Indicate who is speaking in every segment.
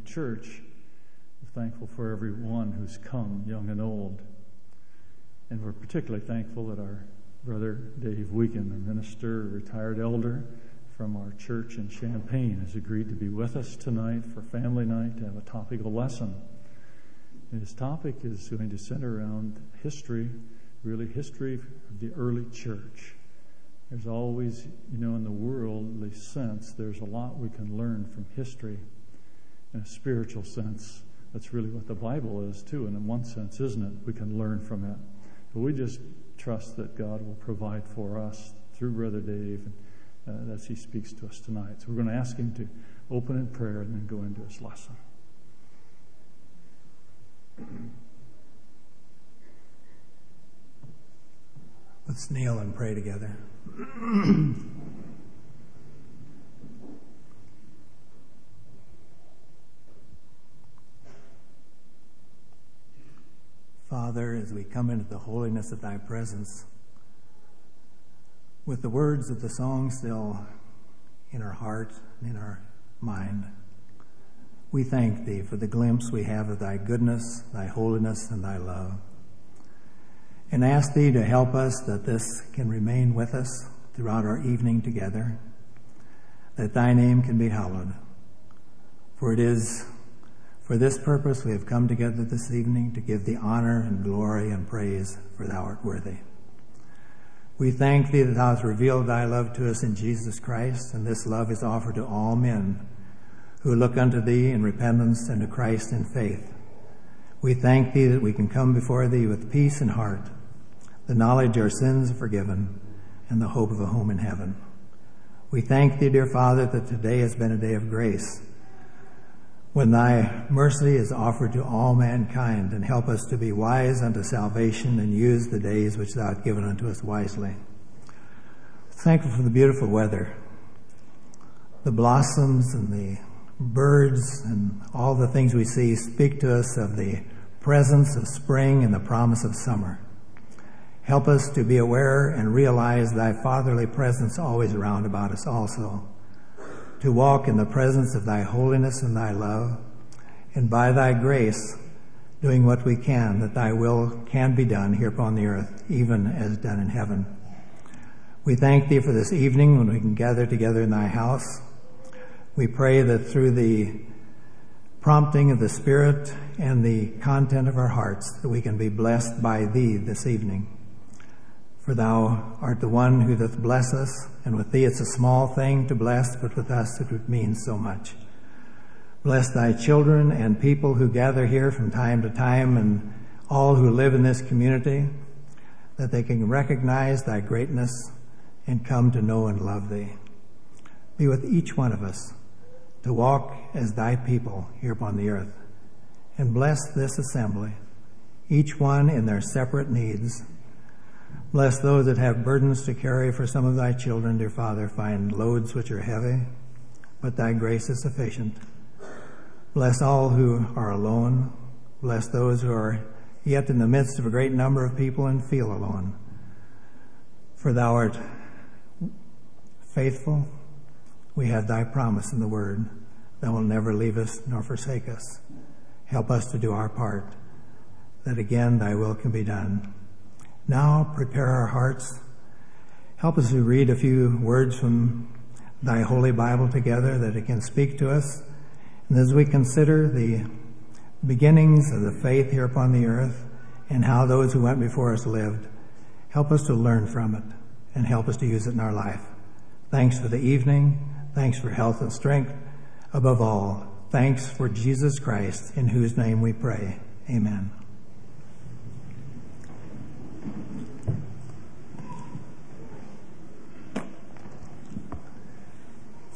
Speaker 1: to church. We're thankful for everyone who's come, young and old. And we're particularly thankful that our brother Dave Wiegand, our minister, retired elder from our church in Champaign, has agreed to be with us tonight for family night to have a topical lesson. And his topic is going to center around history, really history of the early church. There's always, you know, in the worldly sense, there's a lot we can learn from history. In a spiritual sense, that's really what the Bible is, too. And in one sense, isn't it? We can learn from it. But we just trust that God will provide for us through Brother Dave and uh, as he speaks to us tonight. So we're going to ask him to open in prayer and then go into his lesson.
Speaker 2: Let's kneel and pray together. Father, as we come into the holiness of thy presence, with the words of the song still in our heart and in our mind, we thank thee for the glimpse we have of thy goodness, thy holiness, and thy love. And ask thee to help us that this can remain with us throughout our evening together, that thy name can be hallowed. For it is for this purpose we have come together this evening to give thee honor and glory and praise, for thou art worthy. We thank thee that thou hast revealed thy love to us in Jesus Christ, and this love is offered to all men who look unto thee in repentance and to Christ in faith. We thank thee that we can come before thee with peace in heart, the knowledge our sins are forgiven, and the hope of a home in heaven. We thank thee, dear Father, that today has been a day of grace when thy mercy is offered to all mankind, and help us to be wise unto salvation and use the days which thou hast given unto us wisely. Thankful for the beautiful weather, the blossoms and the birds and all the things we see speak to us of the presence of spring and the promise of summer. Help us to be aware and realize thy fatherly presence always around about us also to walk in the presence of thy holiness and thy love, and by thy grace, doing what we can that thy will can be done here upon the earth, even as done in heaven. We thank thee for this evening when we can gather together in thy house. We pray that through the prompting of the Spirit and the content of our hearts, that we can be blessed by thee this evening. For thou art the one who doth bless us, and with thee it's a small thing to bless, but with us it would mean so much. Bless thy children and people who gather here from time to time, and all who live in this community, that they can recognize thy greatness and come to know and love thee. Be with each one of us to walk as thy people here upon the earth, and bless this assembly, each one in their separate needs Bless those that have burdens to carry for some of thy children, dear Father. Find loads which are heavy, but thy grace is sufficient. Bless all who are alone. Bless those who are yet in the midst of a great number of people and feel alone. For thou art faithful. We have thy promise in the word. Thou wilt never leave us nor forsake us. Help us to do our part, that again thy will can be done. Now prepare our hearts. Help us to read a few words from thy holy Bible together that it can speak to us. And as we consider the beginnings of the faith here upon the earth and how those who went before us lived, help us to learn from it and help us to use it in our life. Thanks for the evening. Thanks for health and strength. Above all, thanks for Jesus Christ, in whose name we pray. Amen.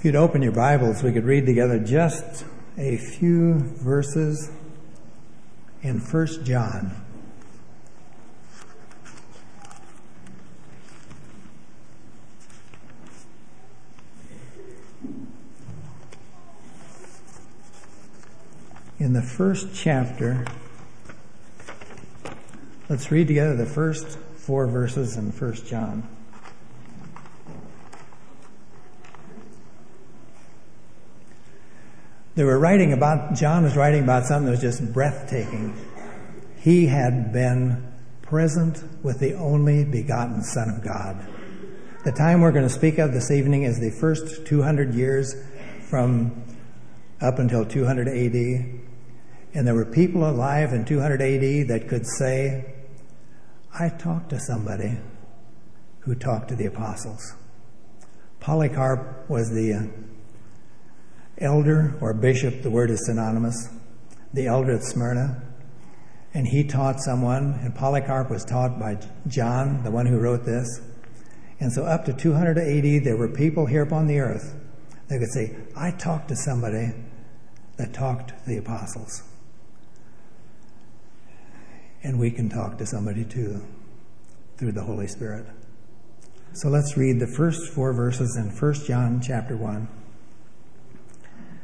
Speaker 2: You'd open your Bibles, we could read together just a few verses in 1 John. In the first chapter, let's read together the first four verses in 1 John. They were writing about, John was writing about something that was just breathtaking. He had been present with the only begotten Son of God. The time we're going to speak of this evening is the first 200 years from up until 200 AD. And there were people alive in 200 AD that could say, I talked to somebody who talked to the apostles. Polycarp was the elder or bishop, the word is synonymous, the elder at Smyrna. And he taught someone, and Polycarp was taught by John, the one who wrote this. And so, up to 200 AD, there were people here upon the earth that could say, I talked to somebody that talked to the apostles. And we can talk to somebody too through the Holy Spirit. So let's read the first four verses in 1 John chapter 1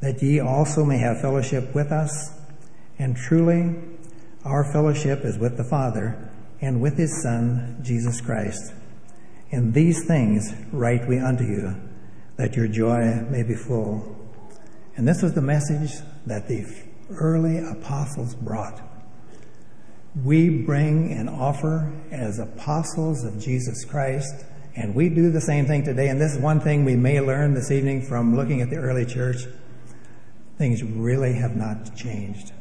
Speaker 2: that ye also may have fellowship with us. And truly, our fellowship is with the Father and with his Son, Jesus Christ. And these things write we unto you, that your joy may be full. And this was the message that the early apostles brought. We bring and offer as apostles of Jesus Christ, and we do the same thing today. And this is one thing we may learn this evening from looking at the early church things really have not changed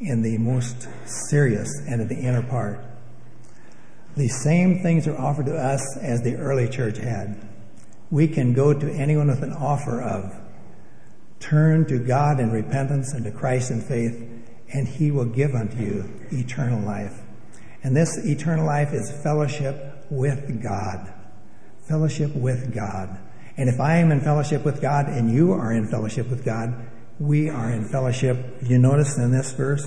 Speaker 2: in the most serious and in the inner part. The same things are offered to us as the early church had. We can go to anyone with an offer of turn to God in repentance and to Christ in faith, and He will give unto you eternal life. And this eternal life is fellowship with God. Fellowship with God. And if I am in fellowship with God and you are in fellowship with God, we are in fellowship, you notice in this verse,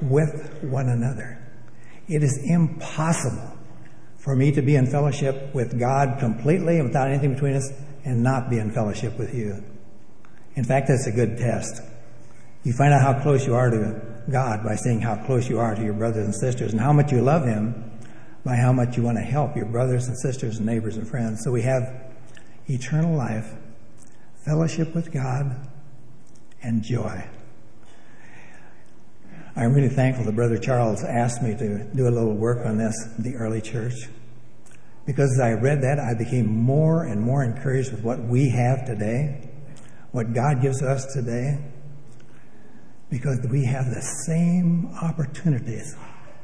Speaker 2: with one another. It is impossible for me to be in fellowship with God completely and without anything between us and not be in fellowship with you. In fact, that's a good test. You find out how close you are to God by seeing how close you are to your brothers and sisters and how much you love Him by how much you want to help your brothers and sisters and neighbors and friends. So we have eternal life, fellowship with God, and joy. I'm really thankful that Brother Charles asked me to do a little work on this, the early church. Because as I read that, I became more and more encouraged with what we have today, what God gives us today, because we have the same opportunities.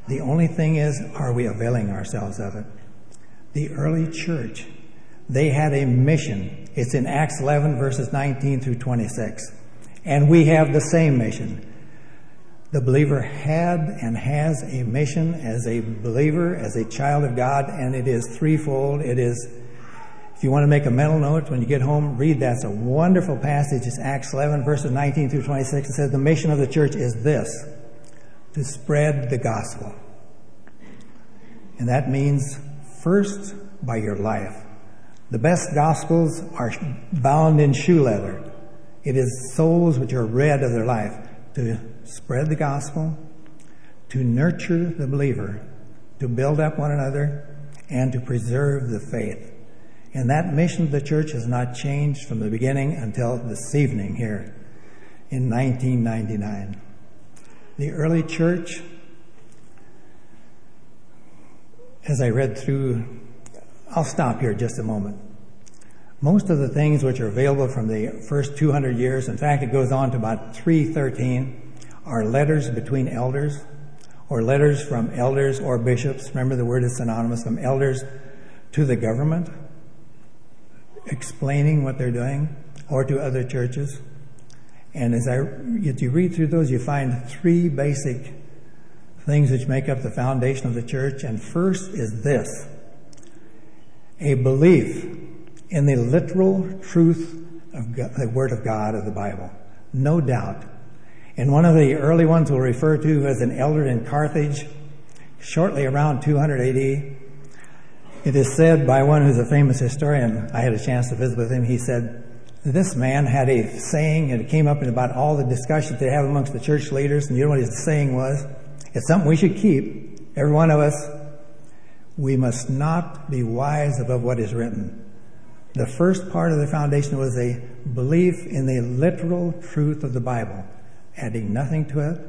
Speaker 2: The only thing is, are we availing ourselves of it? The early church they had a mission. It's in Acts 11, verses 19 through 26. And we have the same mission. The believer had and has a mission as a believer, as a child of God, and it is threefold. It is, if you want to make a mental note when you get home, read that. It's a wonderful passage. It's Acts 11, verses 19 through 26. It says, The mission of the church is this to spread the gospel. And that means first by your life. The best gospels are bound in shoe leather. It is souls which are read of their life to spread the gospel, to nurture the believer, to build up one another, and to preserve the faith. And that mission of the church has not changed from the beginning until this evening here in 1999. The early church, as I read through I'll stop here just a moment. Most of the things which are available from the first 200 years, in fact, it goes on to about 313, are letters between elders or letters from elders or bishops. Remember, the word is synonymous from elders to the government, explaining what they're doing, or to other churches. And as, I, as you read through those, you find three basic things which make up the foundation of the church. And first is this a belief in the literal truth of God, the Word of God of the Bible. No doubt. And one of the early ones we'll refer to as an elder in Carthage, shortly around 200 AD. It is said by one who's a famous historian, I had a chance to visit with him, he said, this man had a saying, and it came up in about all the discussions they have amongst the church leaders, and you know what his saying was? It's something we should keep, every one of us. We must not be wise above what is written. The first part of the foundation was a belief in the literal truth of the Bible, adding nothing to it,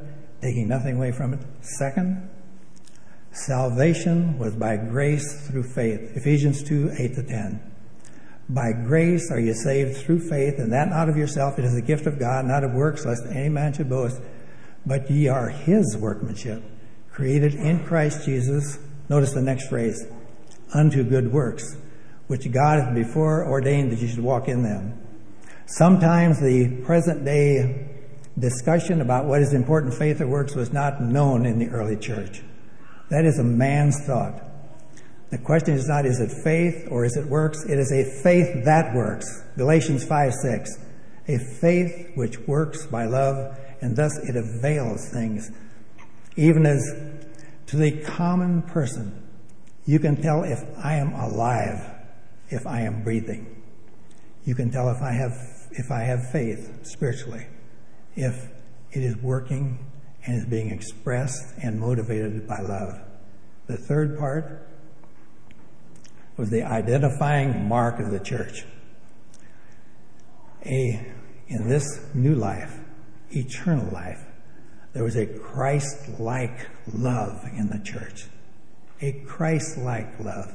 Speaker 2: taking nothing away from it. Second, salvation was by grace through faith. Ephesians 2 8 to 10. By grace are you saved through faith, and that not of yourself. It is a gift of God, not of works, lest any man should boast. But ye are his workmanship, created in Christ Jesus. Notice the next phrase unto good works, which God hath before ordained that you should walk in them. Sometimes the present day discussion about what is important, faith or works, was not known in the early church. That is a man's thought. The question is not is it faith or is it works? It is a faith that works. Galatians 5 6. A faith which works by love, and thus it avails things. Even as to the common person, you can tell if I am alive, if I am breathing. You can tell if I have if I have faith spiritually, if it is working and is being expressed and motivated by love. The third part was the identifying mark of the church. A, in this new life, eternal life, there was a Christ like love in the church. A Christ like love.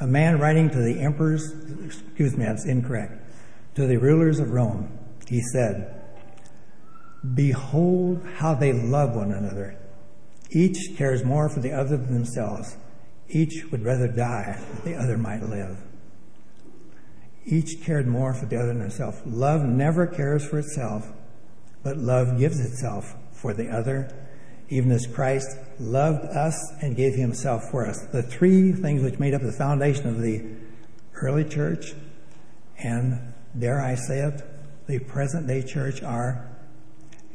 Speaker 2: A man writing to the emperors, excuse me, that's incorrect, to the rulers of Rome, he said, Behold how they love one another. Each cares more for the other than themselves. Each would rather die that the other might live. Each cared more for the other than himself. Love never cares for itself, but love gives itself for the other, even as Christ loved us and gave himself for us. The three things which made up the foundation of the early church, and dare I say it, the present day church are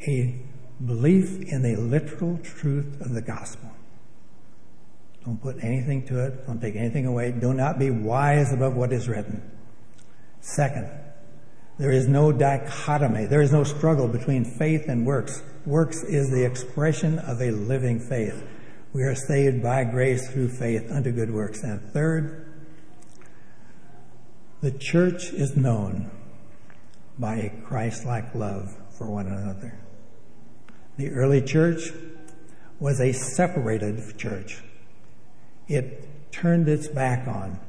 Speaker 2: a belief in the literal truth of the gospel don't put anything to it. Don't take anything away. Do not be wise above what is written. Second, there is no dichotomy. There is no struggle between faith and works. Works is the expression of a living faith. We are saved by grace through faith unto good works. And third, the church is known by a Christ like love for one another. The early church was a separated church. It turned its back on.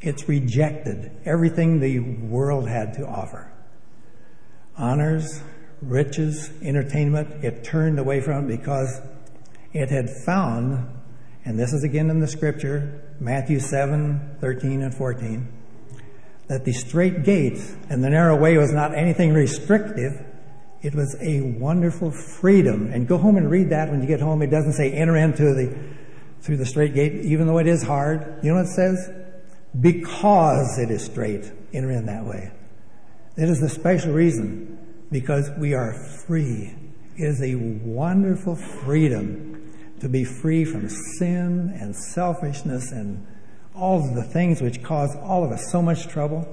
Speaker 2: It's rejected everything the world had to offer. Honors, riches, entertainment, it turned away from because it had found, and this is again in the scripture, Matthew 7 13 and 14, that the straight gate and the narrow way was not anything restrictive. It was a wonderful freedom. And go home and read that when you get home. It doesn't say enter into the through the straight gate, even though it is hard. You know what it says? Because it is straight, enter in that way. It is the special reason because we are free. It is a wonderful freedom to be free from sin and selfishness and all of the things which cause all of us so much trouble.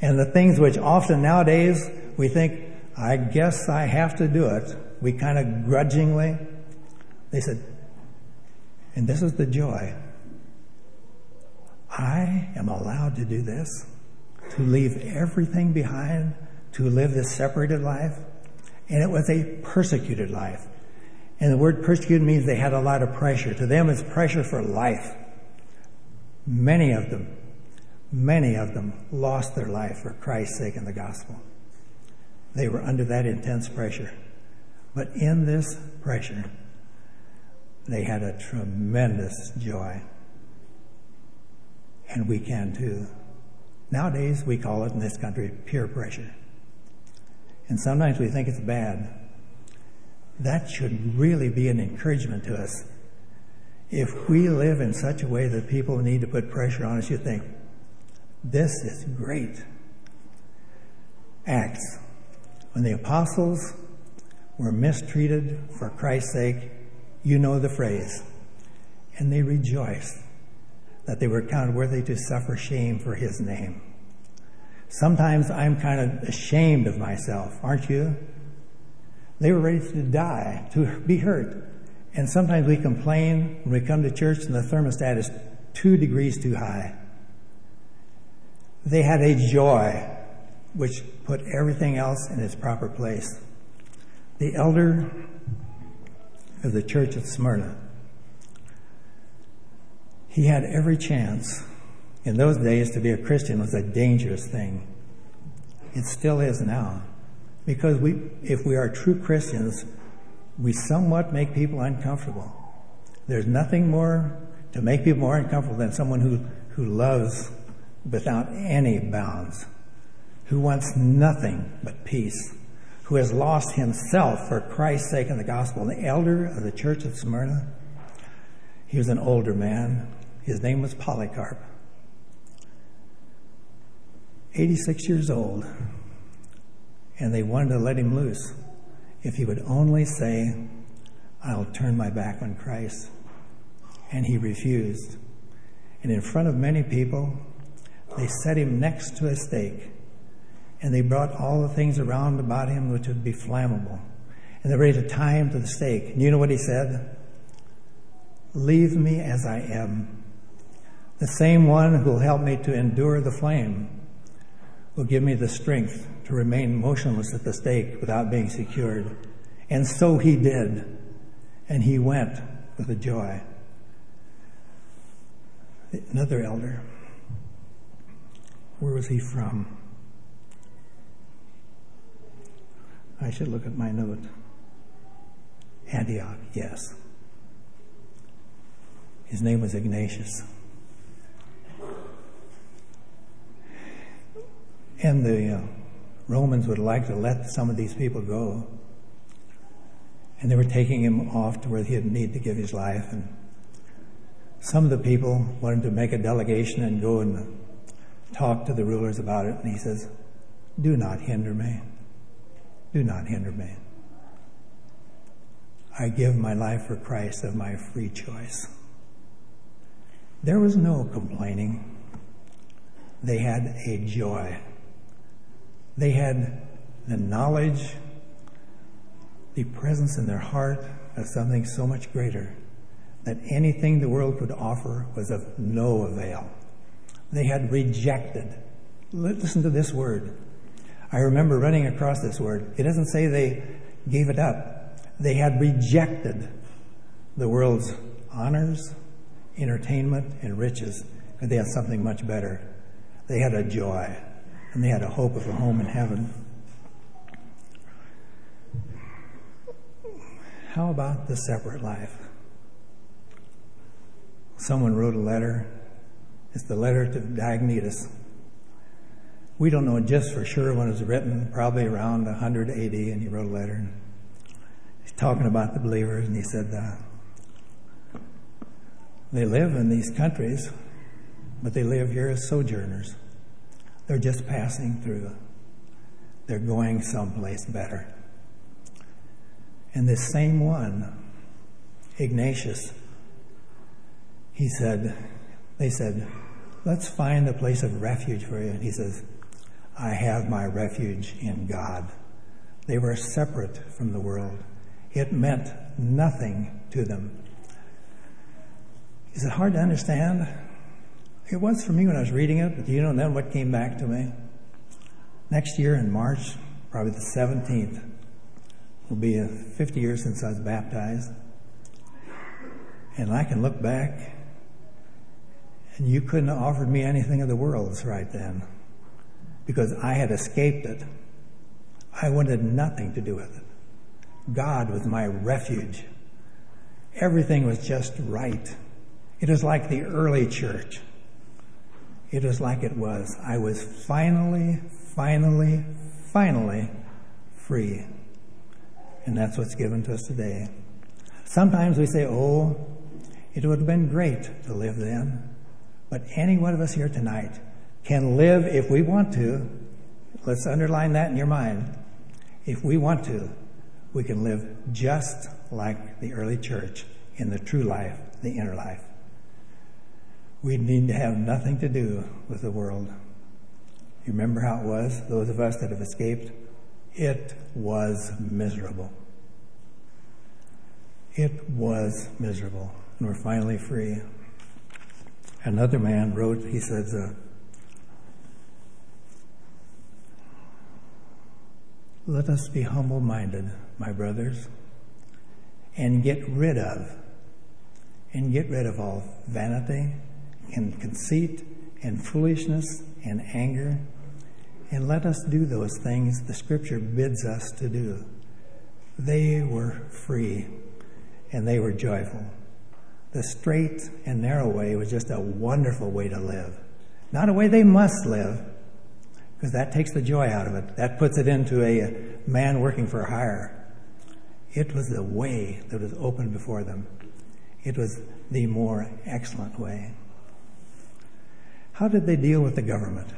Speaker 2: And the things which often nowadays we think, I guess I have to do it. We kind of grudgingly. They said, and this is the joy. I am allowed to do this, to leave everything behind, to live this separated life. And it was a persecuted life. And the word persecuted means they had a lot of pressure. To them, it's pressure for life. Many of them, many of them lost their life for Christ's sake and the gospel. They were under that intense pressure. But in this pressure, they had a tremendous joy. And we can too. Nowadays, we call it in this country peer pressure. And sometimes we think it's bad. That should really be an encouragement to us. If we live in such a way that people need to put pressure on us, you think, this is great. Acts. When the apostles were mistreated for Christ's sake, you know the phrase. And they rejoiced that they were counted worthy to suffer shame for his name. Sometimes I'm kind of ashamed of myself, aren't you? They were ready to die, to be hurt. And sometimes we complain when we come to church and the thermostat is two degrees too high. They had a joy which put everything else in its proper place. The elder of the church at Smyrna, he had every chance. In those days, to be a Christian was a dangerous thing. It still is now. Because we, if we are true Christians, we somewhat make people uncomfortable. There's nothing more to make people more uncomfortable than someone who, who loves without any bounds, who wants nothing but peace, who has lost himself for Christ's sake in the gospel. The elder of the church of Smyrna, he was an older man. His name was Polycarp. 86 years old, and they wanted to let him loose if he would only say, I'll turn my back on Christ. And he refused. And in front of many people, they set him next to a stake. And they brought all the things around about him which would be flammable. And they were ready to tie him to the stake. And you know what he said? Leave me as I am. The same one who will help me to endure the flame will give me the strength to remain motionless at the stake without being secured. And so he did. And he went with a joy. Another elder. Where was he from? I should look at my note. Antioch, yes. His name was Ignatius. And the uh, Romans would like to let some of these people go. And they were taking him off to where he didn't need to give his life. And some of the people wanted to make a delegation and go and talk to the rulers about it. And he says, Do not hinder me. Do not hinder me. I give my life for Christ of my free choice. There was no complaining. They had a joy. They had the knowledge, the presence in their heart of something so much greater that anything the world could offer was of no avail. They had rejected. Listen to this word. I remember running across this word. It doesn't say they gave it up, they had rejected the world's honors, entertainment, and riches, and they had something much better. They had a joy, and they had a hope of a home in heaven. How about the separate life? Someone wrote a letter it's the letter to Diognetus. We don't know just for sure when it was written, probably around 100 AD, and he wrote a letter. He's talking about the believers, and he said, uh, They live in these countries, but they live here as sojourners. They're just passing through, they're going someplace better. And this same one, Ignatius, he said, they said, Let's find a place of refuge for you. And he says, I have my refuge in God. They were separate from the world. It meant nothing to them. Is it hard to understand? It was for me when I was reading it, but you know then what came back to me? Next year in March, probably the 17th, will be 50 years since I was baptized. And I can look back and you couldn't have offered me anything of the world's right then because I had escaped it. I wanted nothing to do with it. God was my refuge. Everything was just right. It was like the early church. It was like it was. I was finally, finally, finally free. And that's what's given to us today. Sometimes we say, oh, it would have been great to live then. But any one of us here tonight can live, if we want to, let's underline that in your mind. If we want to, we can live just like the early church in the true life, the inner life. We need to have nothing to do with the world. You remember how it was? Those of us that have escaped? It was miserable. It was miserable. And we're finally free. Another man wrote, he says, uh, Let us be humble minded, my brothers, and get rid of, and get rid of all vanity and conceit and foolishness and anger, and let us do those things the Scripture bids us to do. They were free and they were joyful. The straight and narrow way was just a wonderful way to live. Not a way they must live, because that takes the joy out of it. That puts it into a man working for hire. It was the way that was open before them. It was the more excellent way. How did they deal with the government?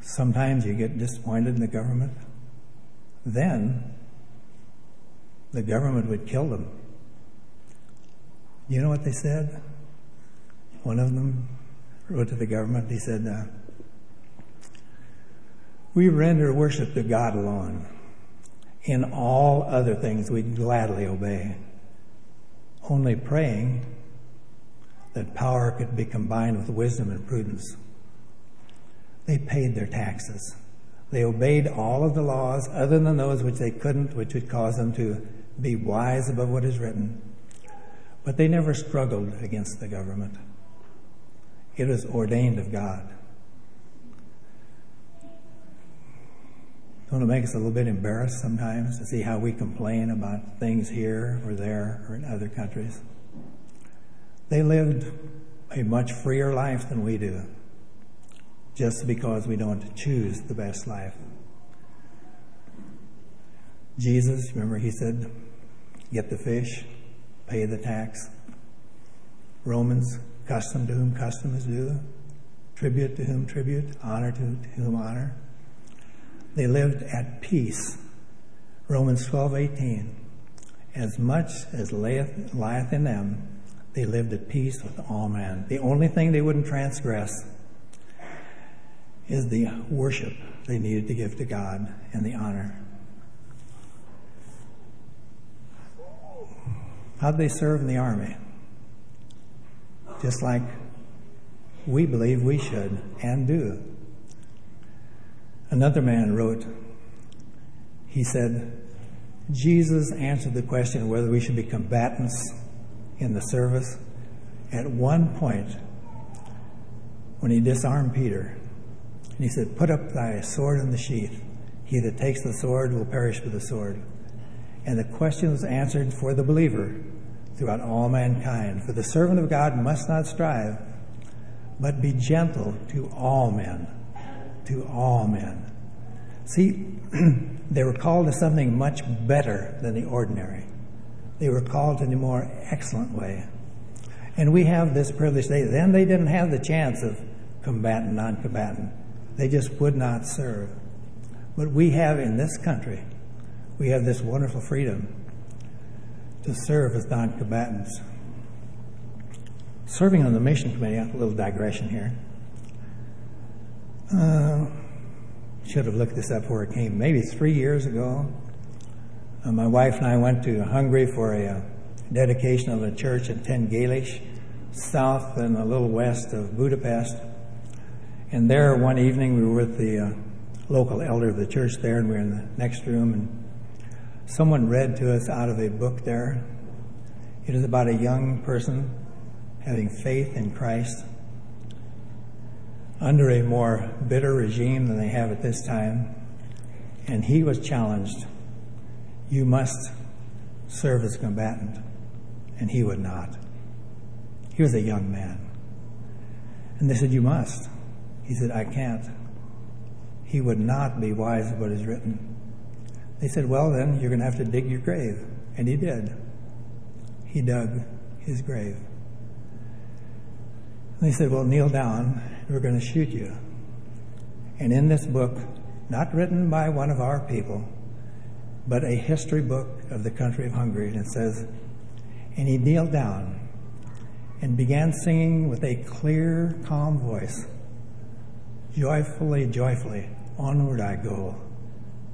Speaker 2: Sometimes you get disappointed in the government. Then the government would kill them. You know what they said? One of them wrote to the government, he said, uh, We render worship to God alone. In all other things we gladly obey. Only praying that power could be combined with wisdom and prudence. They paid their taxes. They obeyed all of the laws other than those which they couldn't, which would cause them to be wise above what is written. But they never struggled against the government. It was ordained of God. Don't it make us a little bit embarrassed sometimes to see how we complain about things here or there or in other countries? They lived a much freer life than we do, just because we don't choose the best life. Jesus, remember, he said, get the fish, pay the tax. Romans, custom to whom custom is due, tribute to whom tribute, honor to, to whom honor. They lived at peace. Romans 12, 18. As much as lieth, lieth in them, they lived at peace with all men. The only thing they wouldn't transgress is the worship they needed to give to God and the honor. How'd they serve in the army? Just like we believe we should and do. Another man wrote, he said, Jesus answered the question whether we should be combatants in the service. At one point, when he disarmed Peter, and he said, Put up thy sword in the sheath. He that takes the sword will perish with the sword. And the question was answered for the believer throughout all mankind. For the servant of God must not strive, but be gentle to all men. To all men. See, they were called to something much better than the ordinary. They were called in a more excellent way. And we have this privilege. They, then they didn't have the chance of combatant, non combatant. They just would not serve. But we have in this country, we have this wonderful freedom to serve as non combatants. Serving on the mission committee, a little digression here. Uh, should have looked this up before it came. Maybe three years ago, my wife and I went to Hungary for a uh, dedication of a church in Tengelish, south and a little west of Budapest. And there, one evening, we were with the uh, local elder of the church there, and we were in the next room, and someone read to us out of a book there. It is about a young person having faith in Christ under a more bitter regime than they have at this time. And he was challenged you must serve as a combatant. And he would not. He was a young man. And they said, You must. He said, I can't. He would not be wise of what is written. They said, Well, then you're going to have to dig your grave. And he did. He dug his grave. And they said, Well, kneel down We're going to shoot you. And in this book, not written by one of our people, but a history book of the country of Hungary, and it says, And he kneeled down and began singing with a clear, calm voice Joyfully, joyfully, onward I go,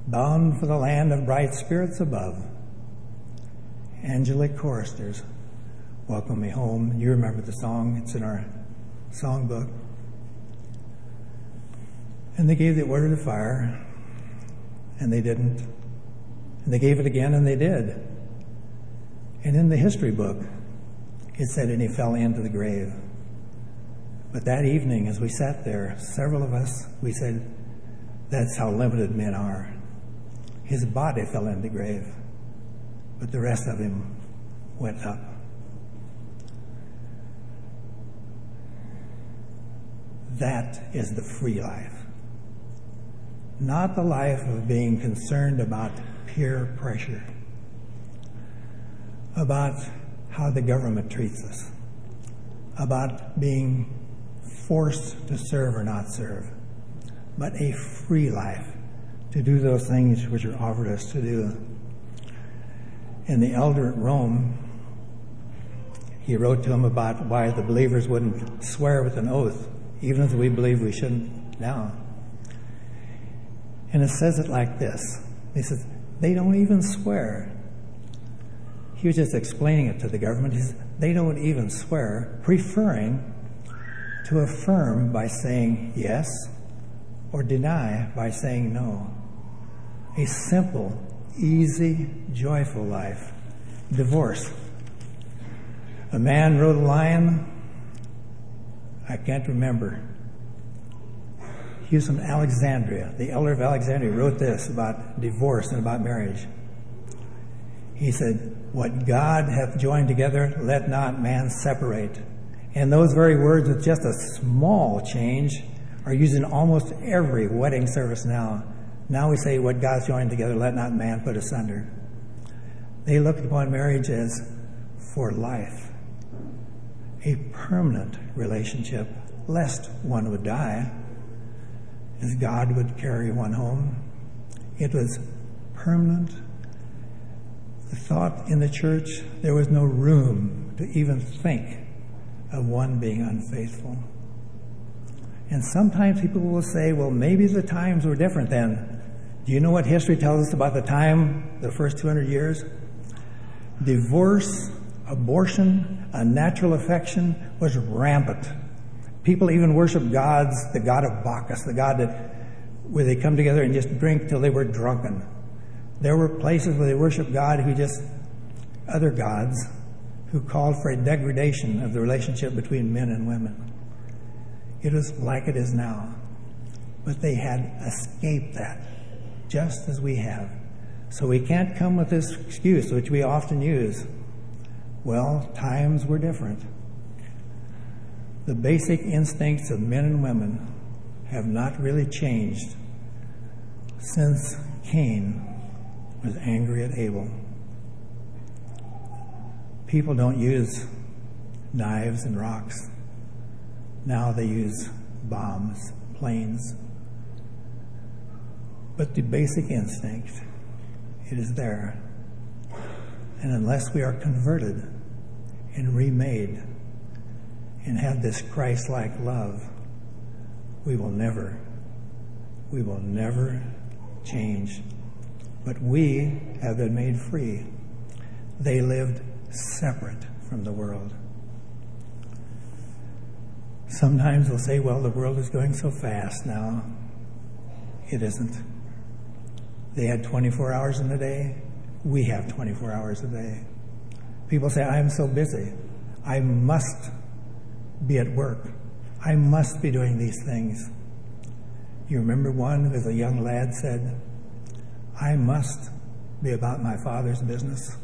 Speaker 2: bound for the land of bright spirits above. Angelic choristers welcome me home. You remember the song, it's in our songbook. And they gave the order to fire, and they didn't. And they gave it again, and they did. And in the history book, it said, and he fell into the grave. But that evening, as we sat there, several of us, we said, that's how limited men are. His body fell into the grave, but the rest of him went up. That is the free life. Not the life of being concerned about peer pressure, about how the government treats us, about being forced to serve or not serve, but a free life to do those things which are offered us to do. And the elder at Rome, he wrote to him about why the believers wouldn't swear with an oath, even as we believe we shouldn't now. And it says it like this He says, they don't even swear. He was just explaining it to the government. They don't even swear, preferring to affirm by saying yes or deny by saying no. A simple, easy, joyful life. Divorce. A man wrote a line, I can't remember. He from Alexandria. The elder of Alexandria wrote this about divorce and about marriage. He said, What God hath joined together, let not man separate. And those very words, with just a small change, are used in almost every wedding service now. Now we say, What God's joined together, let not man put asunder. They look upon marriage as for life, a permanent relationship, lest one would die, as God would carry one home. It was permanent. The thought in the church, there was no room to even think of one being unfaithful. And sometimes people will say, well, maybe the times were different then. Do you know what history tells us about the time, the first 200 years? Divorce, abortion, unnatural affection was rampant. People even worshiped gods, the god of Bacchus, the god that where they come together and just drink till they were drunken. There were places where they worshiped God who just other gods who called for a degradation of the relationship between men and women. It was like it is now. But they had escaped that, just as we have. So we can't come with this excuse, which we often use. Well, times were different. The basic instincts of men and women have not really changed since Cain was angry at Abel. People don't use knives and rocks. Now they use bombs, planes. But the basic instinct, it is there. And unless we are converted and remade and have this Christ like love, we will never, we will never change. But we have been made free. They lived separate from the world. Sometimes we'll say, well, the world is going so fast now. It isn't. They had 24 hours in a day. We have 24 hours a day. People say, I'm so busy. I must be at work. I must be doing these things. You remember one as a young lad, said, I must be about my father's business.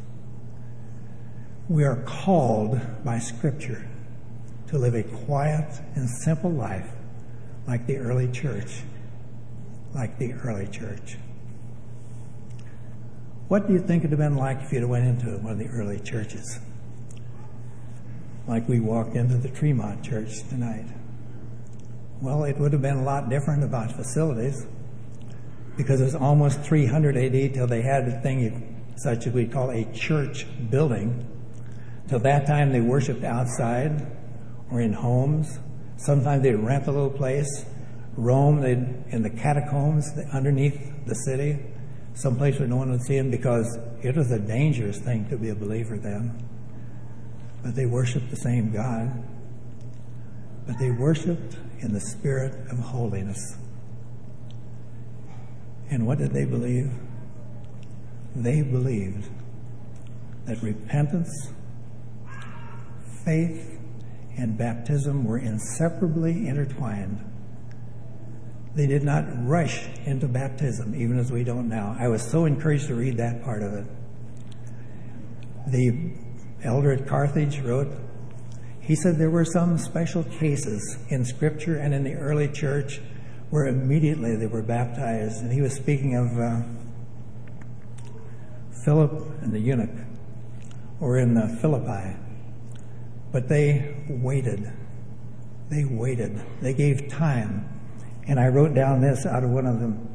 Speaker 2: We are called by Scripture to live a quiet and simple life like the early church. Like the early church. What do you think it would have been like if you'd went into one of the early churches? Like we walked into the Tremont Church tonight. Well, it would have been a lot different about facilities because it was almost 300 AD till they had a thing such as we call a church building. Till that time, they worshipped outside or in homes. Sometimes they'd rent a little place, Rome in the catacombs underneath the city, someplace where no one would see them because it was a dangerous thing to be a believer then. But they worshiped the same God. But they worshiped in the spirit of holiness. And what did they believe? They believed that repentance, faith, and baptism were inseparably intertwined. They did not rush into baptism, even as we don't now. I was so encouraged to read that part of it. The elder at Carthage wrote, he said there were some special cases in Scripture and in the early church where immediately they were baptized. And he was speaking of uh, Philip and the eunuch, or in Philippi. But they waited. They waited. They gave time. And I wrote down this out of one of them.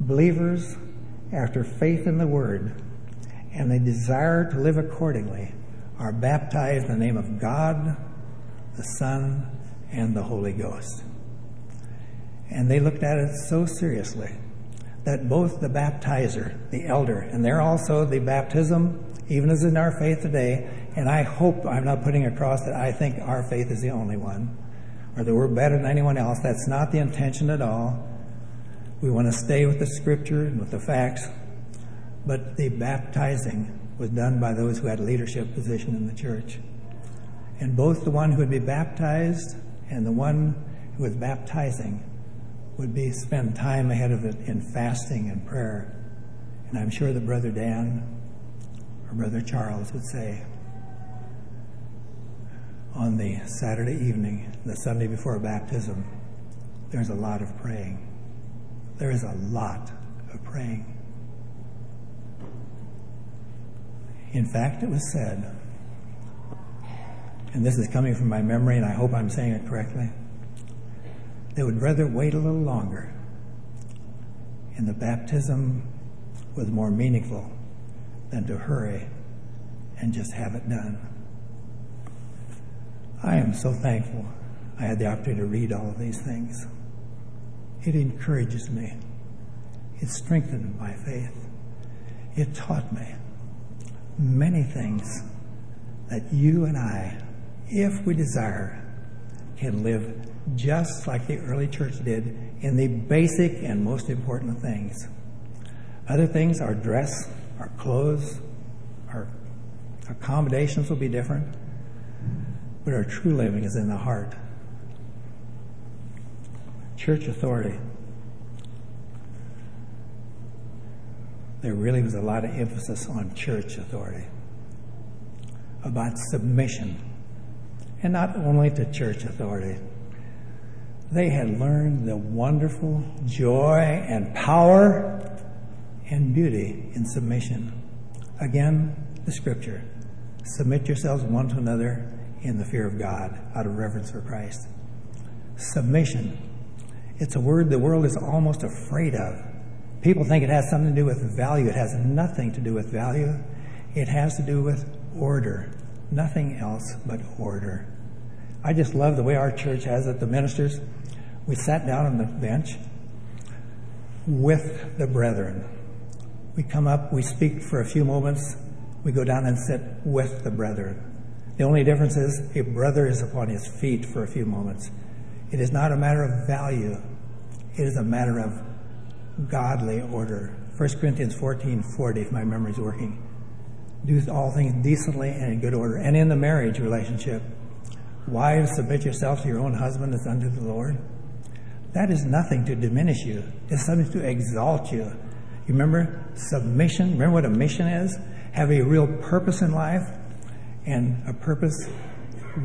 Speaker 2: Believers, after faith in the Word, and they desire to live accordingly, are baptized in the name of God, the Son, and the Holy Ghost. And they looked at it so seriously that both the baptizer, the elder, and they're also the baptism, even as in our faith today, and I hope I'm not putting across that I think our faith is the only one, or that we're better than anyone else. That's not the intention at all. We want to stay with the scripture and with the facts, but the baptizing was done by those who had leadership position in the church. And both the one who would be baptized and the one who was baptizing would be spend time ahead of it in fasting and prayer. And I'm sure that Brother Dan or Brother Charles would say on the Saturday evening, the Sunday before baptism, there's a lot of praying. There is a lot of praying. In fact, it was said, and this is coming from my memory, and I hope I'm saying it correctly they would rather wait a little longer. And the baptism was more meaningful than to hurry and just have it done. I am so thankful I had the opportunity to read all of these things. It encourages me. It strengthened my faith. It taught me many things that you and I, if we desire, can live just like the early church did in the basic and most important things. Other things, our dress, our clothes, our accommodations will be different, but our true living is in the heart. Church authority. There really was a lot of emphasis on church authority, about submission, and not only to church authority they had learned the wonderful joy and power and beauty in submission. Again, the scripture submit yourselves one to another in the fear of God out of reverence for Christ. Submission. It's a word the world is almost afraid of. People think it has something to do with value. It has nothing to do with value. It has to do with order. Nothing else but order. I just love the way our church has it. The ministers, we sat down on the bench with the brethren. We come up, we speak for a few moments, we go down and sit with the brethren. The only difference is a brother is upon his feet for a few moments. It is not a matter of value, it is a matter of godly order. 1 Corinthians 14 40, if my memory is working. Do all things decently and in good order. And in the marriage relationship, wives, submit yourself to your own husband as unto the Lord. That is nothing to diminish you. It's something to exalt you. You remember submission? Remember what a mission is? Have a real purpose in life and a purpose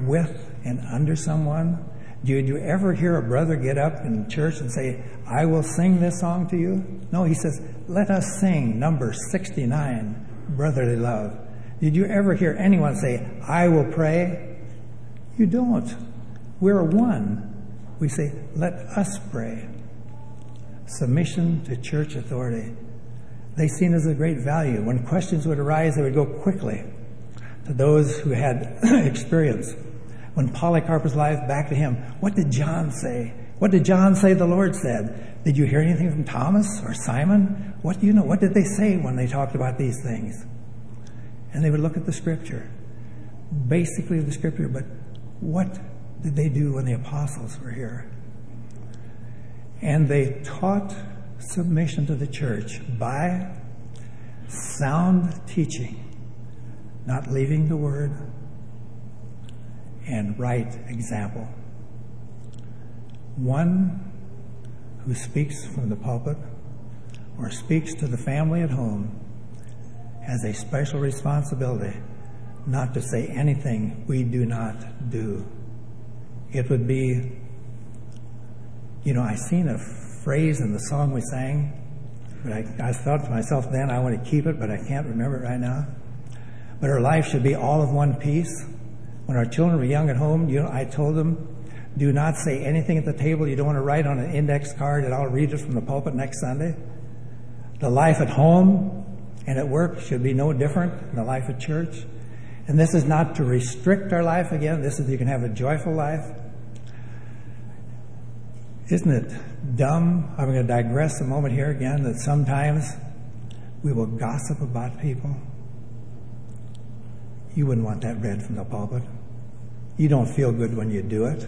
Speaker 2: with and under someone. You, you ever hear a brother get up in church and say, I will sing this song to you? No, he says, let us sing number 69, brotherly love. Did you ever hear anyone say, I will pray? You don't. We're one. we say, let us pray. Submission to church authority. They seen as a great value. When questions would arise, they would go quickly to those who had experience. When Polycarp was alive, back to him. What did John say? What did John say the Lord said? Did you hear anything from Thomas or Simon? What do you know? What did they say when they talked about these things? And they would look at the scripture, basically the scripture, but what did they do when the apostles were here? And they taught submission to the church by sound teaching, not leaving the word, and right example. One who speaks from the pulpit or speaks to the family at home has a special responsibility not to say anything we do not do. It would be, you know, I seen a phrase in the song we sang, but I, I thought to myself then, I want to keep it, but I can't remember it right now. But our life should be all of one piece. When our children were young at home, you know, I told them, do not say anything at the table you don't want to write on an index card, and I'll read it from the pulpit next Sunday. The life at home and at work should be no different than the life at church. And this is not to restrict our life again. This is you can have a joyful life. Isn't it dumb? I'm going to digress a moment here again that sometimes we will gossip about people. You wouldn't want that read from the pulpit. You don't feel good when you do it.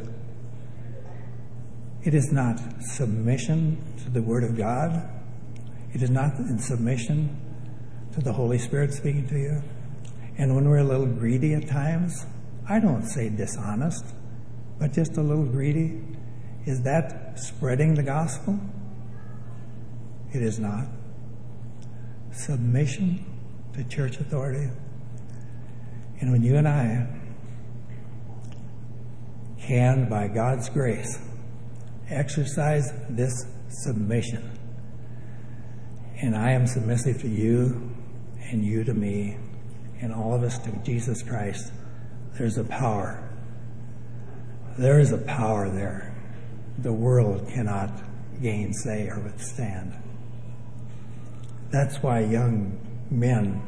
Speaker 2: It is not submission to the Word of God. It is not in submission to the Holy Spirit speaking to you. And when we're a little greedy at times, I don't say dishonest, but just a little greedy, is that spreading the gospel? It is not. Submission to church authority. And when you and I can, by God's grace, exercise this submission, and I am submissive to you, and you to me, and all of us to Jesus Christ, there's a power. There is a power there. The world cannot gainsay or withstand. That's why young men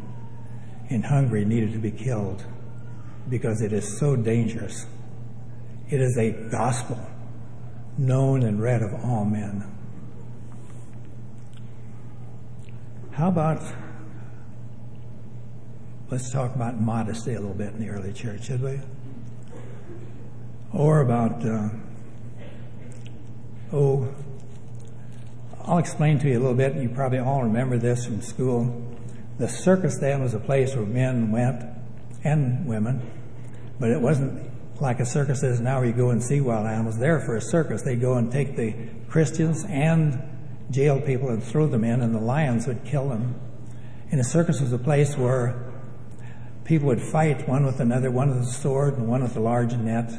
Speaker 2: in Hungary needed to be killed, because it is so dangerous. It is a gospel known and read of all men. How about let's talk about modesty a little bit in the early church, should we? Or about, uh, oh, I'll explain to you a little bit. You probably all remember this from school. The circus then was a place where men went and women, but it wasn't like a circus is now where you go and see wild animals. There for a circus, they go and take the Christians and jail people and throw them in, and the lions would kill them. And a circus was a place where people would fight one with another, one with a sword and one with a large net,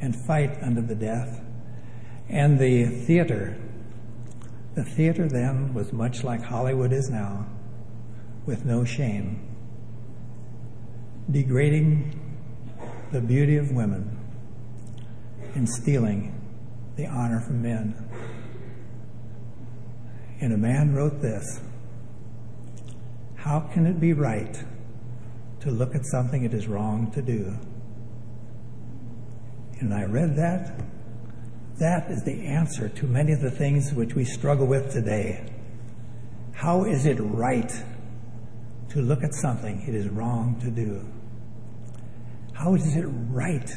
Speaker 2: and fight unto the death. And the theater, the theater then was much like Hollywood is now, with no shame, degrading the beauty of women and stealing the honor from men. And a man wrote this How can it be right? to look at something it is wrong to do. And I read that. That is the answer to many of the things which we struggle with today. How is it right to look at something it is wrong to do? How is it right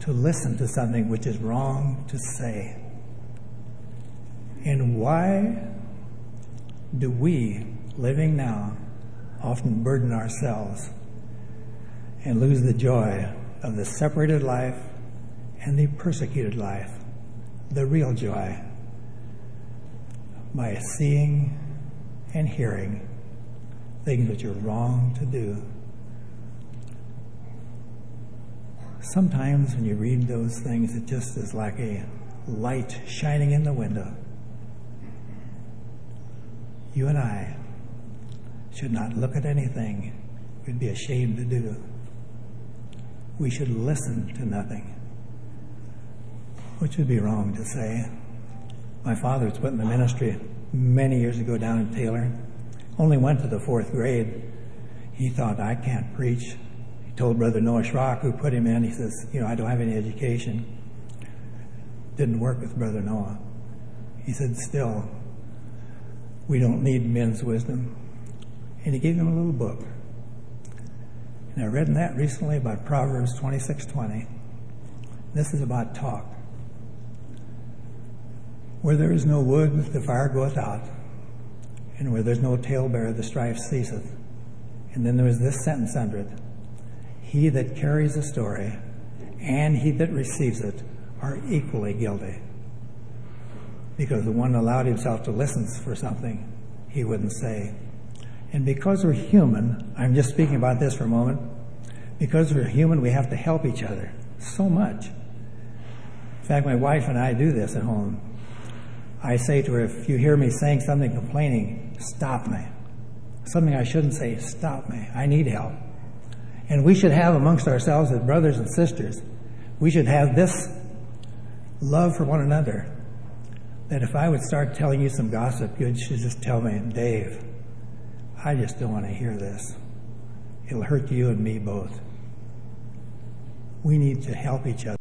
Speaker 2: to listen to something which is wrong to say? And why do we, living now, often burden ourselves and lose the joy of the separated life and the persecuted life, the real joy, by seeing and hearing things which are wrong to do. Sometimes when you read those things, it just is like a light shining in the window. You and I should not look at anything we'd be ashamed to do. We should listen to nothing. which would be wrong to say. My father was put in the ministry many years ago down in Taylor. Only went to the fourth grade. He thought, I can't preach. He told Brother Noah Schrock, who put him in, he says, You know, I don't have any education. Didn't work with Brother Noah. He said, Still, we don't need men's wisdom. And he gave him a little book. And I read in that recently about Proverbs 26:20. This is about talk. Where there is no wood, the fire goeth out, and where there's no talebearer, the strife ceaseth. And then there is this sentence under it He that carries a story and he that receives it are equally guilty. Because the one allowed himself to listen for something he wouldn't say. And because we're human, I'm just speaking about this for a moment, because we're human, we have to help each other so much. In fact, my wife and I do this at home. I say to her, if you hear me saying something complaining, stop me. Something I shouldn't say, stop me. I need help. And we should have amongst ourselves as brothers and sisters, we should have this love for one another. That if I would start telling you some gossip, you should just tell me, Dave, I just don't want to hear this. It'll hurt you and me both. We need to help each other.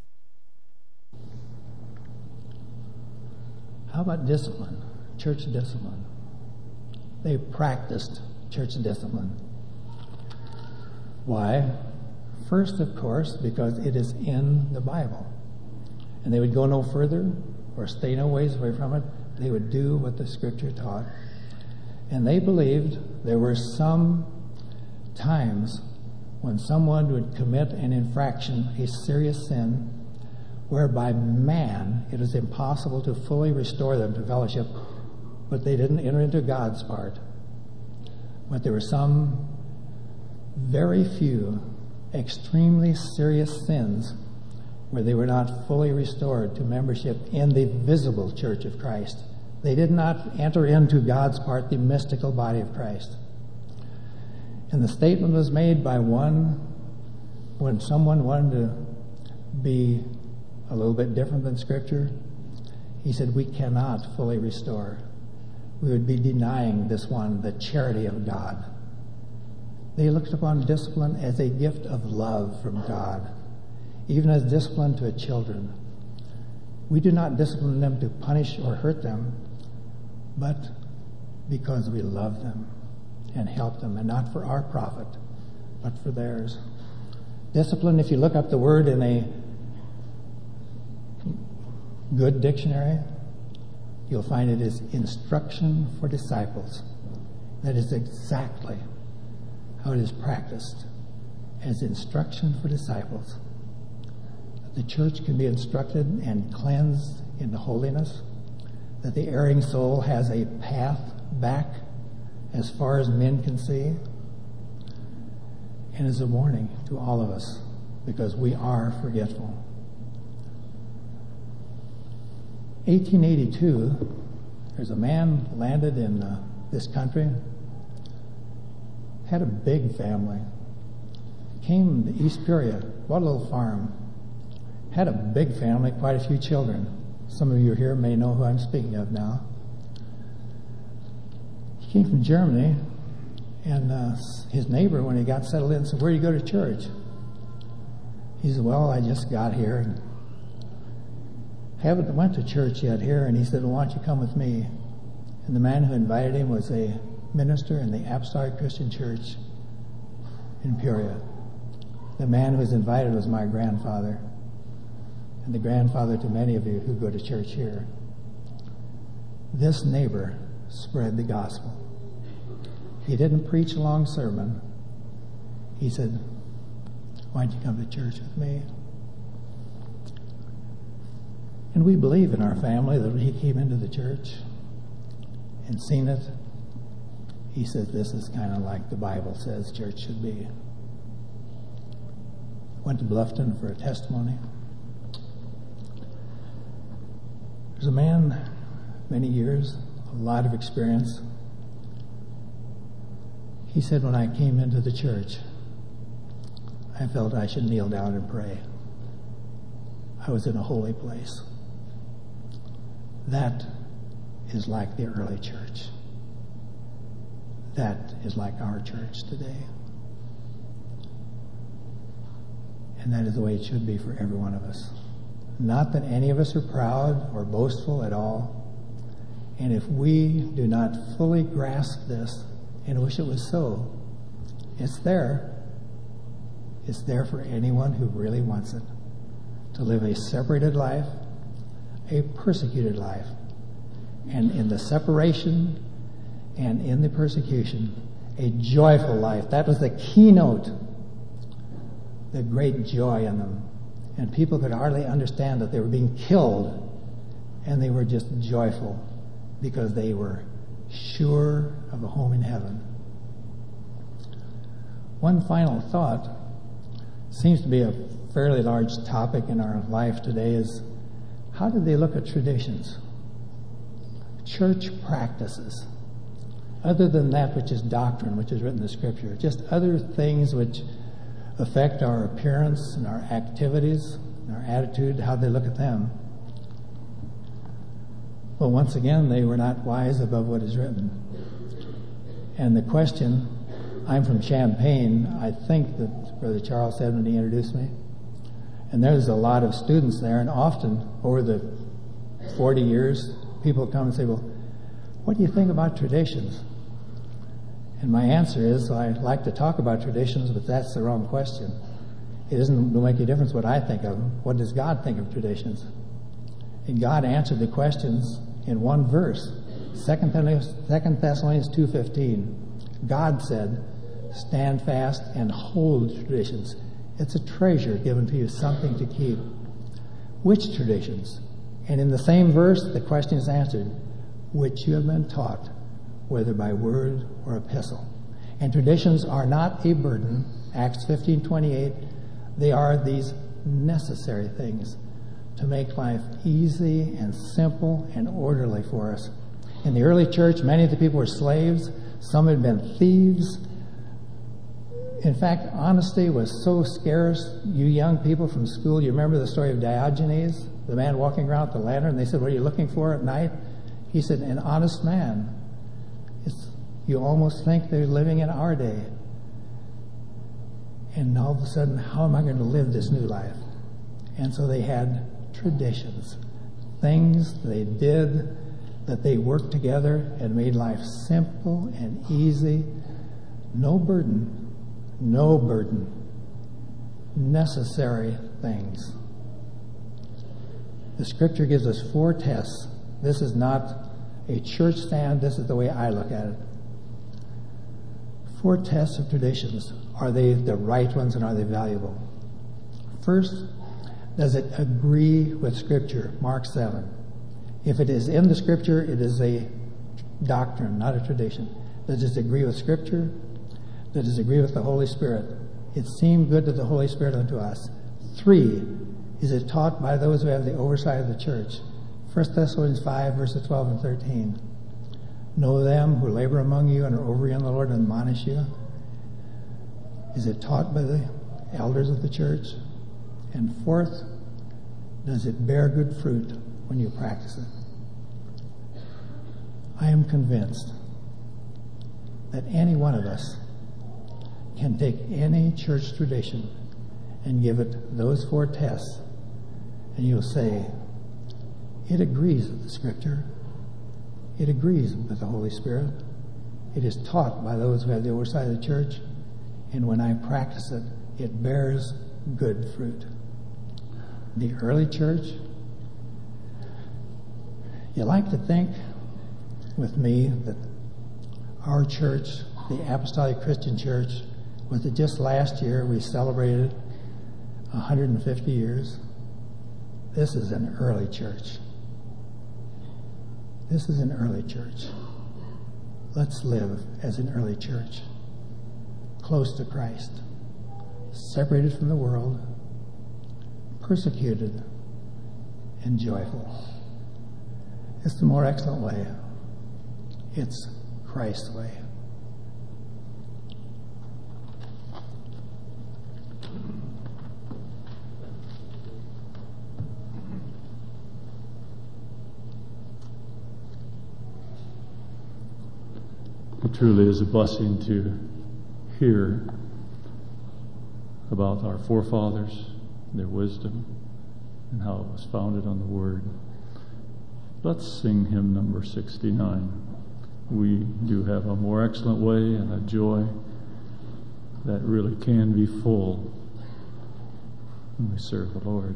Speaker 2: How about discipline? Church discipline. They practiced church discipline. Why? First, of course, because it is in the Bible. And they would go no further or stay no ways away from it. They would do what the Scripture taught. And they believed there were some times when someone would commit an infraction, a serious sin, whereby man, it is impossible to fully restore them to fellowship, but they didn't enter into God's part. But there were some very few extremely serious sins where they were not fully restored to membership in the visible church of Christ. They did not enter into God's part, the mystical body of Christ. And the statement was made by one when someone wanted to be a little bit different than Scripture. He said, We cannot fully restore. We would be denying this one the charity of God. They looked upon discipline as a gift of love from God, even as discipline to children. We do not discipline them to punish or hurt them, but because we love them and help them, and not for our profit, but for theirs. Discipline, if you look up the word in a good dictionary, you'll find it is instruction for disciples. That is exactly how it is practiced as instruction for disciples. The church can be instructed and cleansed into holiness, that the erring soul has a path back as far as men can see, and is a warning to all of us because we are forgetful. 1882, there's a man landed in uh, this country, had a big family, came to East Peoria, bought a little farm, had a big family, quite a few children. Some of you here may know who I'm speaking of now. He came from Germany, and uh, his neighbor, when he got settled in, said, Where do you go to church? He said, Well, I just got here and haven't went to church yet here. And he said, Well, why don't you come with me? And the man who invited him was a minister in the Apostolic Christian Church in Peoria. The man who was invited was my grandfather, and the grandfather to many of you who go to church here. This neighbor spread the gospel. He didn't preach a long sermon. He said, Why don't you come to church with me? And we believe in our family that he came into the church and seen it, he says This is kind of like the Bible says church should be. Went to Bluffton for a testimony. There's a man, many years, a lot of experience. He said, When I came into the church, I felt I should kneel down and pray. I was in a holy place. That is like the early church. That is like our church today. And that is the way it should be for every one of us. Not that any of us are proud or boastful at all. And if we do not fully grasp this and wish it was so, it's there. It's there for anyone who really wants it to live a separated life, a persecuted life. And in the separation and in the persecution, a joyful life. That was the keynote, the great joy in them. And people could hardly understand that they were being killed, and they were just joyful because they were sure of a home in heaven. One final thought seems to be a fairly large topic in our life today is how do they look at traditions? Church practices. Other than that which is doctrine, which is written in the scripture, just other things which affect our appearance and our activities, and our attitude, how they look at them. Well, once again, they were not wise above what is written. And the question, I'm from Champaign, I think that Brother Charles said when he introduced me. And there's a lot of students there, and often over the 40 years, people come and say, Well, what do you think about traditions? And my answer is, I like to talk about traditions, but that's the wrong question. It doesn't make any difference what I think of them. What does God think of traditions? And God answered the questions in one verse. 2 Thessalonians 2.15. God said, stand fast and hold traditions. It's a treasure given to you, something to keep. Which traditions? And in the same verse, the question is answered, which you have been taught, whether by word or epistle. And traditions are not a burden. Acts 15:28. They are these necessary things to make life easy and simple and orderly for us. In the early church, many of the people were slaves. Some had been thieves. In fact, honesty was so scarce. You young people from school, you remember the story of Diogenes, the man walking around with the lantern? They said, What are you looking for at night? He said, An honest man. It's, you almost think they're living in our day. And all of a sudden, how am I going to live this new life? And so they had traditions, things they did that they worked together and made life simple and easy. No burden, no burden. Necessary things. The scripture gives us four tests. This is not a church stand, this is the way I look at it. Four tests of traditions. Are they the right ones and are they valuable? First, does it agree with Scripture? Mark 7. If it is in the Scripture, it is a doctrine, not a tradition. Does it agree with Scripture? Does it agree with the Holy Spirit? It seemed good to the Holy Spirit unto us. Three, is it taught by those who have the oversight of the church? 1 Thessalonians 5, verses 12 and 13. Know them who labor among you and are over you in the Lord and admonish you. Is it taught by the elders of the church? And fourth, does it bear good fruit when you practice it? I am convinced that any one of us can take any church tradition and give it those four tests, and you'll say, it agrees with the Scripture. It agrees with the Holy Spirit. It is taught by those who have the oversight of the church, and when I practice it, it bears good fruit the early church. You like to think with me that our church, the Apostolic Christian Church, was it just last year we celebrated 150 years? This is an early church. This is an early church. Let's live as an early church, close to Christ, separated from the world, persecuted and joyful. It's the more excellent way. It's Christ's way.
Speaker 1: It truly is a blessing to hear about our forefathers, their wisdom, and how it was founded on the Word. Let's sing hymn number 69. We do have a more excellent way and a joy that really can be full when we serve the Lord.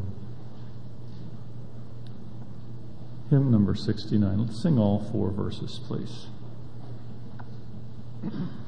Speaker 1: Hymn number 69. Let's sing all four verses, please. Thank you.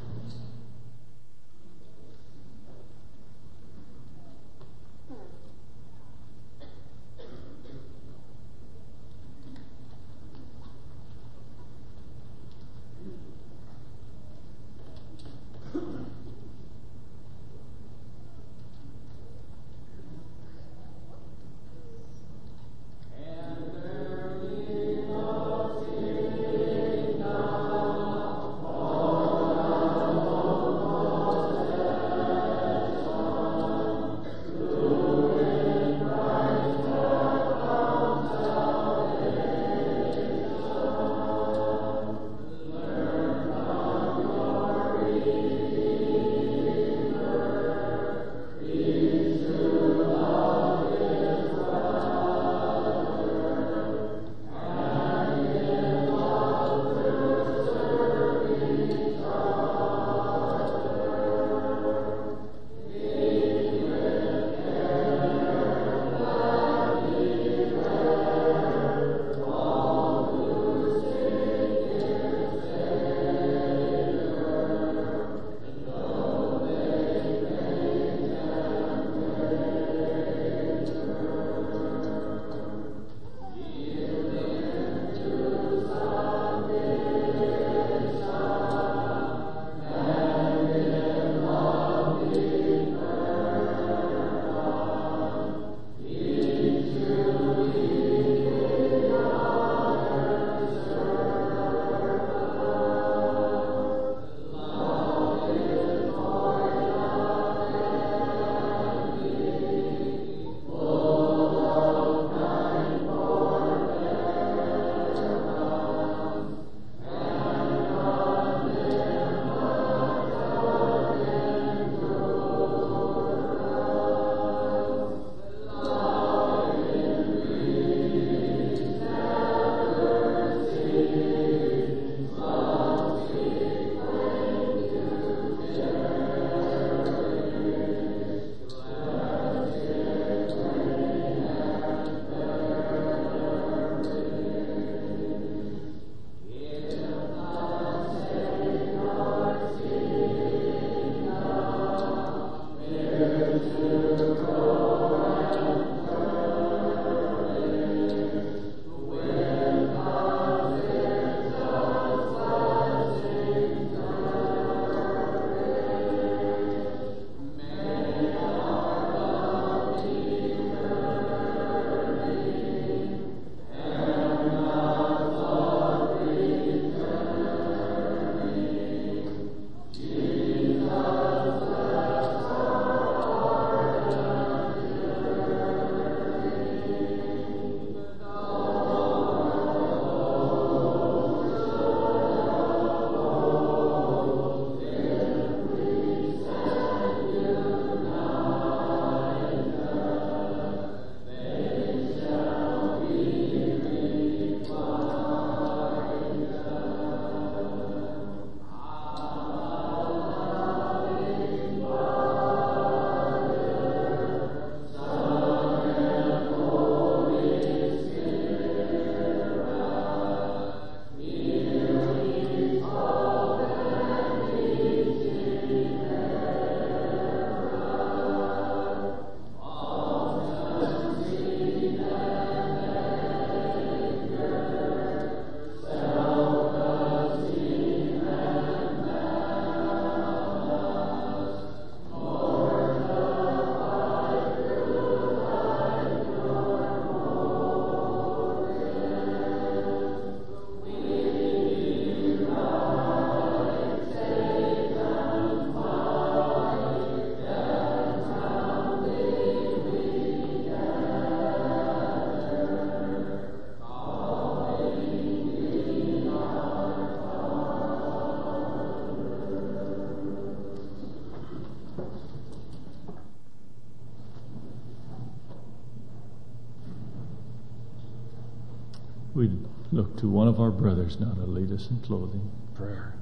Speaker 1: To one of our brothers now to lead us in clothing prayer.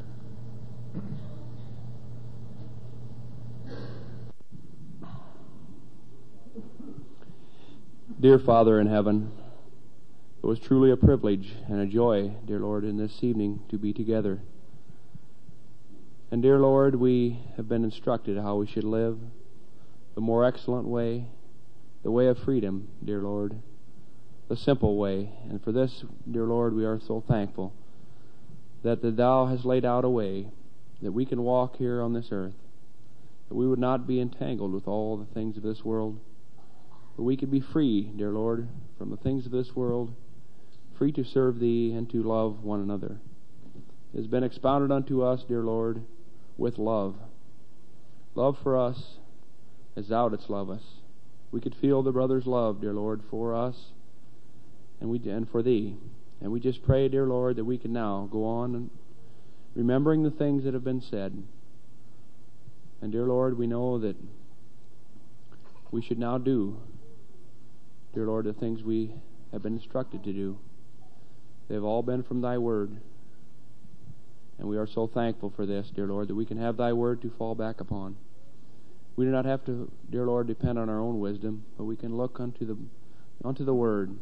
Speaker 3: Dear Father in heaven, it was truly a privilege and a joy, dear Lord, in this evening to be together. And dear Lord, we have been instructed how we should live the more excellent way, the way of freedom, dear Lord, the simple way. And for this, dear Lord, we are so thankful that the Thou has laid out a way that we can walk here on this earth, that we would not be entangled with all the things of this world but we could be free, dear Lord, from the things of this world, free to serve Thee and to love one another. It has been expounded unto us, dear Lord, with love. Love for us as Thou didst love us. We could feel the brother's love, dear Lord, for us and we and for Thee. And we just pray, dear Lord, that we can now go on remembering the things that have been said. And dear Lord, we know that we should now do dear Lord, the things we have been instructed to do. They've all been from Thy Word. And we are so thankful for this, dear Lord, that we can have Thy Word to fall back upon. We do not have to, dear Lord, depend on our own wisdom, but we can look unto the, unto the Word.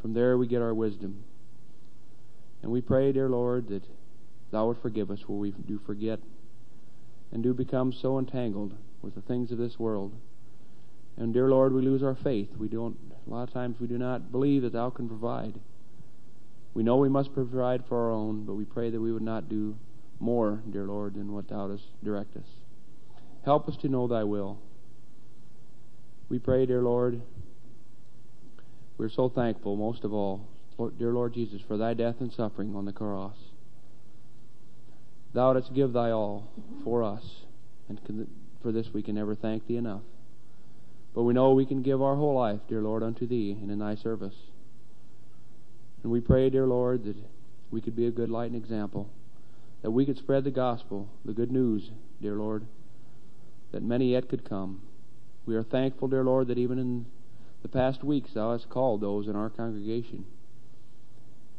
Speaker 3: From there we get our wisdom. And we pray, dear Lord, that Thou would forgive us where we do forget and do become so entangled with the things of this world. And dear Lord, we lose our faith. We don't a lot of times we do not believe that Thou can provide. We know we must provide for our own, but we pray that we would not do more, dear Lord, than what Thou dost direct us. Help us to know Thy will. We pray, dear Lord, we're so thankful, most of all, dear Lord Jesus, for Thy death and suffering on the cross. Thou didst give Thy all for us, and for this we can never thank Thee enough. But we know we can give our whole life, dear Lord, unto Thee and in Thy service. And we pray, dear Lord, that we could be a good light and example, that we could spread the gospel, the good news, dear Lord, that many yet could come. We are thankful, dear Lord, that even in the past weeks Thou hast called those in our congregation.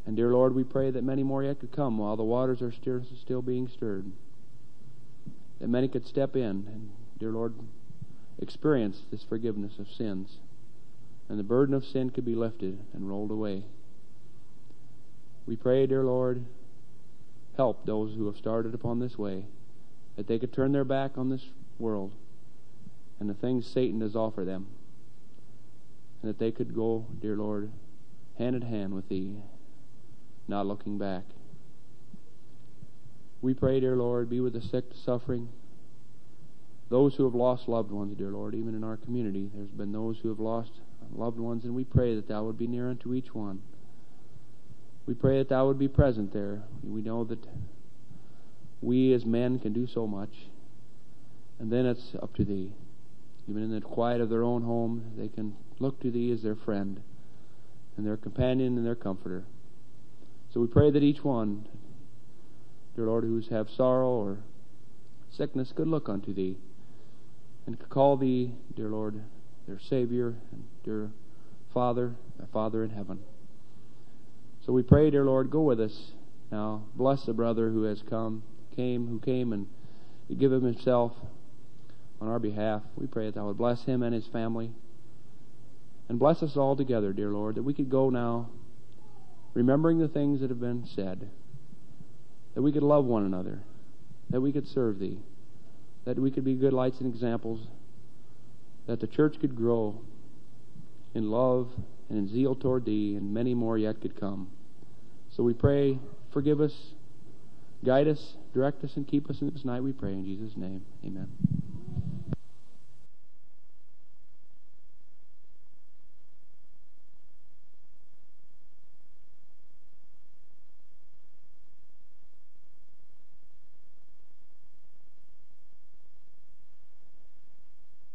Speaker 3: And, dear Lord, we pray that many more yet could come while the waters are still, being stirred. That many could step in and, dear Lord, experience this forgiveness of sins, and the burden of sin could be lifted and rolled away. We pray, dear Lord, help those who have started upon this way, that they could turn their back on this world and the things Satan does offer them, and that they could go, dear Lord, hand in hand with Thee, not looking back. We pray, dear Lord, be with the sick, the suffering, those who have lost loved ones, dear Lord, even in our community. There's been those who have lost loved ones, and we pray that Thou would be near unto each one. We pray that Thou would be present there. We know that we as men can do so much, and then it's up to Thee. Even in the quiet of their own home, they can look to Thee as their friend and their companion and their comforter. So we pray that each one, dear Lord, who's have sorrow or sickness, could look unto Thee and could call thee, dear Lord, their Savior and dear Father, our Father in heaven. So we pray, dear Lord, go with us now. Bless the brother who has come, came, who came and give him himself on our behalf. We pray that thou would bless him and his family. And bless us all together, dear Lord, that we could go now remembering the things that have been said, that we could love one another, that we could serve thee that we could be good lights and examples, that the church could grow in love and in zeal toward Thee, and many more yet could come. So we pray, forgive us, guide us, direct us, and keep us in this night, we pray in Jesus' name. Amen.